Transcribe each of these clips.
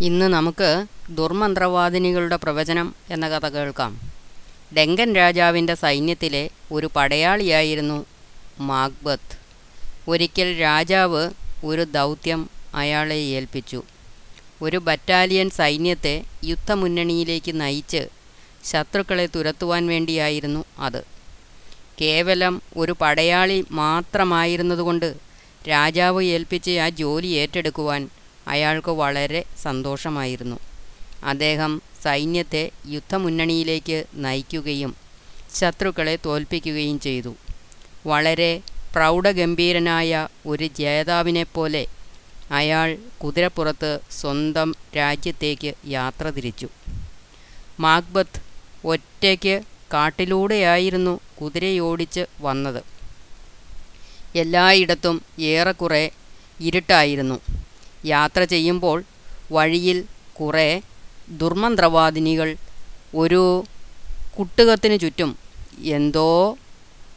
ഇന്ന് നമുക്ക് ദുർമന്ത്രവാദിനികളുടെ പ്രവചനം എന്ന കഥ കേൾക്കാം. ഡെങ്കൻ രാജാവിന്റെ സൈന്യത്തിലെ ഒരു പടയാളിയായിരുന്നു മാഗ്ബത്ത്. ഒരിക്കൽ രാജാവ് ഒരു ദൗത്യം അയാളെ ഏൽപ്പിച്ചു. ഒരു ബറ്റാലിയൻ സൈന്യത്തെ യുദ്ധമുന്നണിയിലേക്ക് നയിച്ച് ശത്രുക്കളെ തുരത്തുവാൻ വേണ്ടിയായിരുന്നു അത്. കേവലം ഒരു പടയാളി മാത്രമായിരുന്നതുകൊണ്ട് രാജാവ് ഏൽപ്പിച്ച ആ ജോലി ഏറ്റെടുക്കുവാൻ അയാൾക്ക് വളരെ സന്തോഷമായിരുന്നു. അദ്ദേഹം സൈന്യത്തെ യുദ്ധമുന്നണിയിലേക്ക് നയിക്കുകയും ശത്രുക്കളെ തോൽപ്പിക്കുകയും ചെയ്തു. വളരെ പ്രൗഢഗംഭീരനായ ഒരു ജേതാവിനെപ്പോലെ അയാൾ കുതിരപ്പുറത്ത് സ്വന്തം രാജ്യത്തേക്ക് യാത്ര തിരിച്ചു. മാക്ബത്ത് ഒറ്റയ്ക്ക് കാട്ടിലൂടെയായിരുന്നു കുതിരയോടിച്ച് വന്നത്. എല്ലായിടത്തും ഏറെക്കുറെ ഇരുട്ടായിരുന്നു. യാത്ര ചെയ്യുമ്പോൾ വഴിയിൽ കുറേ ദുർമന്ത്രവാദിനികൾ ഒരു കുട്ടുകത്തിന് ചുറ്റും എന്തോ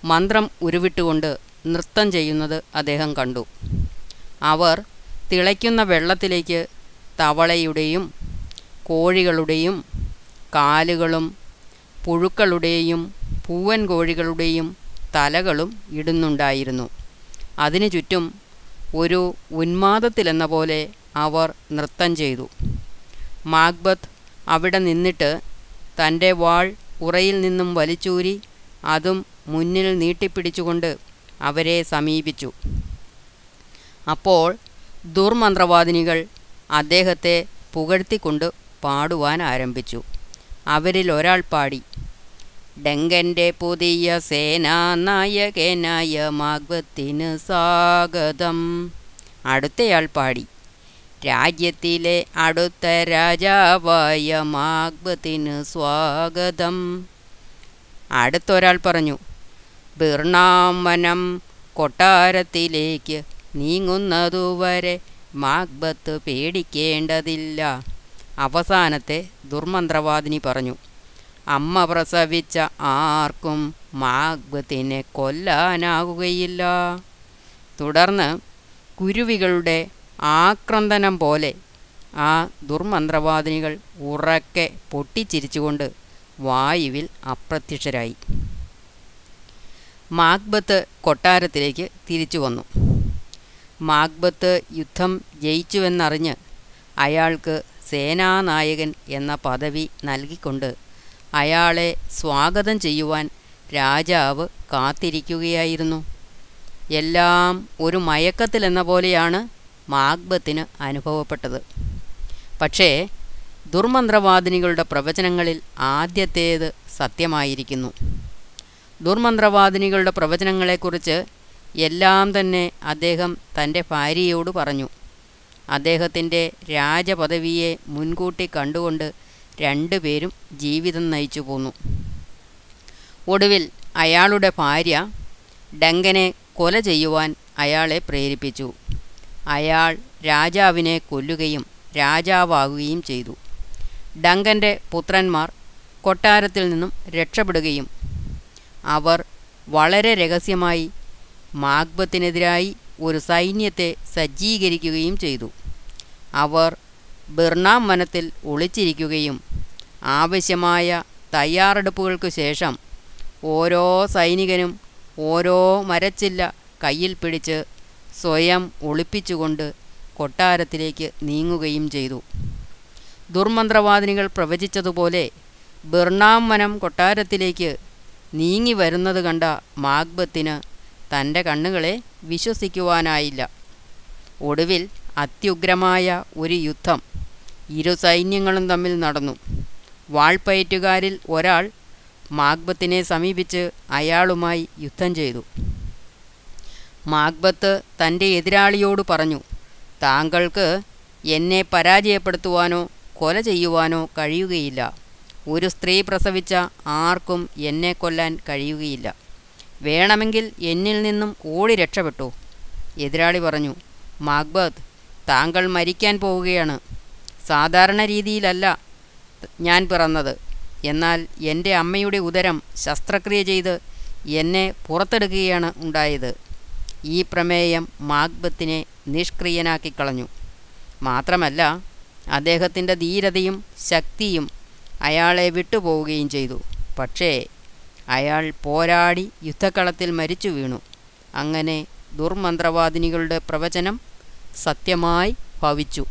മന്ത്രം ഉരുവിട്ടുകൊണ്ട് നൃത്തം ചെയ്യുന്നത് അദ്ദേഹം കണ്ടു. അവർ തിളയ്ക്കുന്ന വെള്ളത്തിലേക്ക് തവളയുടെയും കോഴികളുടെയും കാലുകളും പുഴുക്കളുടെയും പൂവൻ കോഴികളുടെയും തലകളും ഇടുന്നുണ്ടായിരുന്നു. അതിനു ചുറ്റും ഒരു ഉന്മാദത്തിലെന്ന പോലെ അവർ നൃത്തം ചെയ്തു. മാഗ്ബത്ത് അവിടെ നിന്നിട്ട് തന്റെ വാൾ ഉറയിൽ നിന്നും വലിച്ചൂരി അതും മുന്നിൽ നീട്ടിപ്പിടിച്ചുകൊണ്ട് അവരെ സമീപിച്ചു. അപ്പോൾ ദുർമന്ത്രവാദിനികൾ അദ്ദേഹത്തെ പുകഴ്ത്തിക്കൊണ്ട് പാടുവാൻ ആരംഭിച്ചു. അവരിൽ ഒരാൾ പാടി. ഡെങ്കന്റെ പുതിയ സേനാനായകനായ മാഗ്വത്തിന് സ്വാഗതം. അടുത്തയാൾ പാടി. രാജ്യത്തിലെ അടുത്ത രാജാവായ മാഗ്വത്തിന് സ്വാഗതം. അടുത്തൊരാൾ പറഞ്ഞു ബിർണാമനം കൊട്ടാരത്തിലേക്ക് നീങ്ങുന്നതുവരെ മാഗ്ബത്ത് പേടിക്കേണ്ടതില്ല. അവസാനത്തെ ദുർമന്ത്രവാദിനി പറഞ്ഞു അമ്മ പ്രസവിച്ച ആർക്കും മാഗ്ബത്തിനെ കൊല്ലാനാകുകയില്ല. തുടർന്ന് കുരുവികളുടെ ആക്രന്ദനം പോലെ ആ ദുർമന്ത്രവാദിനികൾ ഉറക്കെ പൊട്ടിച്ചിരിച്ചുകൊണ്ട് വായുവിൽ അപ്രത്യക്ഷരായി. മാഗ്ബത്ത് കൊട്ടാരത്തിലേക്ക് തിരിച്ചു വന്നു. മാഗ്ബത്ത് യുദ്ധം ജയിച്ചുവെന്നറിഞ്ഞ് അയാൾക്ക് സേനാനായകൻ എന്ന പദവി നൽകിക്കൊണ്ട് അയാളെ സ്വാഗതം ചെയ്യുവാൻ രാജാവ് കാത്തിരിക്കുകയായിരുന്നു. എല്ലാം ഒരു മയക്കത്തിലെന്ന പോലെയാണ് മാഗ്ബത്തിന് അനുഭവപ്പെട്ടത്. പക്ഷേ ദുർമന്ത്രവാദിനികളുടെ പ്രവചനങ്ങളിൽ ആദ്യത്തേത് സത്യമായിരിക്കുന്നു. ദുർമന്ത്രവാദിനികളുടെ പ്രവചനങ്ങളെക്കുറിച്ച് എല്ലാം തന്നെ അദ്ദേഹം തന്റെ ഭാര്യയോട് പറഞ്ഞു. അദ്ദേഹത്തിന്റെ രാജപദവിയെ മുൻകൂട്ടി കണ്ടുകൊണ്ട് രണ്ടുപേരും ജീവിതം നയിച്ചു പോന്നു. ഒടുവിൽ അയാളുടെ ഭാര്യ ഡങ്കനെ കൊല ചെയ്യുവാൻ അയാളെ പ്രേരിപ്പിച്ചു. അയാൾ രാജാവിനെ കൊല്ലുകയും രാജാവാകുകയും ചെയ്തു. ഡങ്കന്റെ പുത്രന്മാർ കൊട്ടാരത്തിൽ നിന്നും രക്ഷപ്പെടുകയും അവർ വളരെ രഹസ്യമായി മാഗ്ബത്തിനെതിരായി ഒരു സൈന്യത്തെ സജ്ജീകരിക്കുകയും ചെയ്തു. അവർ ബിർണാം വനത്തിൽ ഒളിച്ചിരിക്കുകയും ആവശ്യമായ തയ്യാറെടുപ്പുകൾക്ക് ശേഷം ഓരോ സൈനികനും ഓരോ മരച്ചില്ല കയ്യിൽ പിടിച്ച് സ്വയം ഒളിപ്പിച്ചുകൊണ്ട് കൊട്ടാരത്തിലേക്ക് നീങ്ങുകയും ചെയ്തു. ദുർമന്ത്രവാദിനികൾ പ്രവചിച്ചതുപോലെ ബിർണാം വനം കൊട്ടാരത്തിലേക്ക് നീങ്ങി വരുന്നത് കണ്ട മാഗ്ബത്തിന് തന്റെ കണ്ണുകളെ വിശ്വസിക്കുവാനായില്ല. ഒടുവിൽ അത്യുഗ്രമായ ഒരു യുദ്ധം ഇരു സൈന്യങ്ങളും തമ്മിൽ നടന്നു. വാൾപ്പയറ്റുകാരിൽ ഒരാൾ മാഗ്ബത്തിനെ സമീപിച്ച് അയാളുമായി യുദ്ധം ചെയ്തു. മാഗ്ബത്ത് തന്റെ എതിരാളിയോട് പറഞ്ഞു താങ്കൾക്ക് എന്നെ പരാജയപ്പെടുത്തുവാനോ കൊല ചെയ്യുവാനോ കഴിയുകയില്ല. ഒരു സ്ത്രീ പ്രസവിച്ച ആർക്കും എന്നെ കൊല്ലാൻ കഴിയുകയില്ല. വേണമെങ്കിൽ എന്നിൽ നിന്നും ഓടി രക്ഷപ്പെട്ടു. എതിരാളി പറഞ്ഞു മാഗ്ബത്ത് താങ്കൾ മരിക്കാൻ പോവുകയാണ്. സാധാരണ രീതിയിലല്ല ഞാൻ പിറന്നത്. എന്നാൽ എന്റെ അമ്മയുടെ ഉദരം ശസ്ത്രക്രിയ ചെയ്ത് എന്നെ പുറത്തെടുക്കുകയാണ് ഉണ്ടായത്. ഈ പ്രമേയം മാഗ്ബത്തിനെ നിഷ്ക്രിയനാക്കി കളഞ്ഞു. മാത്രമല്ല അദ്ദേഹത്തിന്റെ ധീരതയും ശക്തിയും അയാളെ വിട്ടുപോവുകയും ചെയ്തു. പക്ഷേ അയാൾ പോരാടി യുദ്ധക്കളത്തിൽ മരിച്ചു വീണു. അങ്ങനെ ദുർമന്ത്രവാദിനികളുടെ പ്രവചനം സത്യമായി ഭവിച്ചു.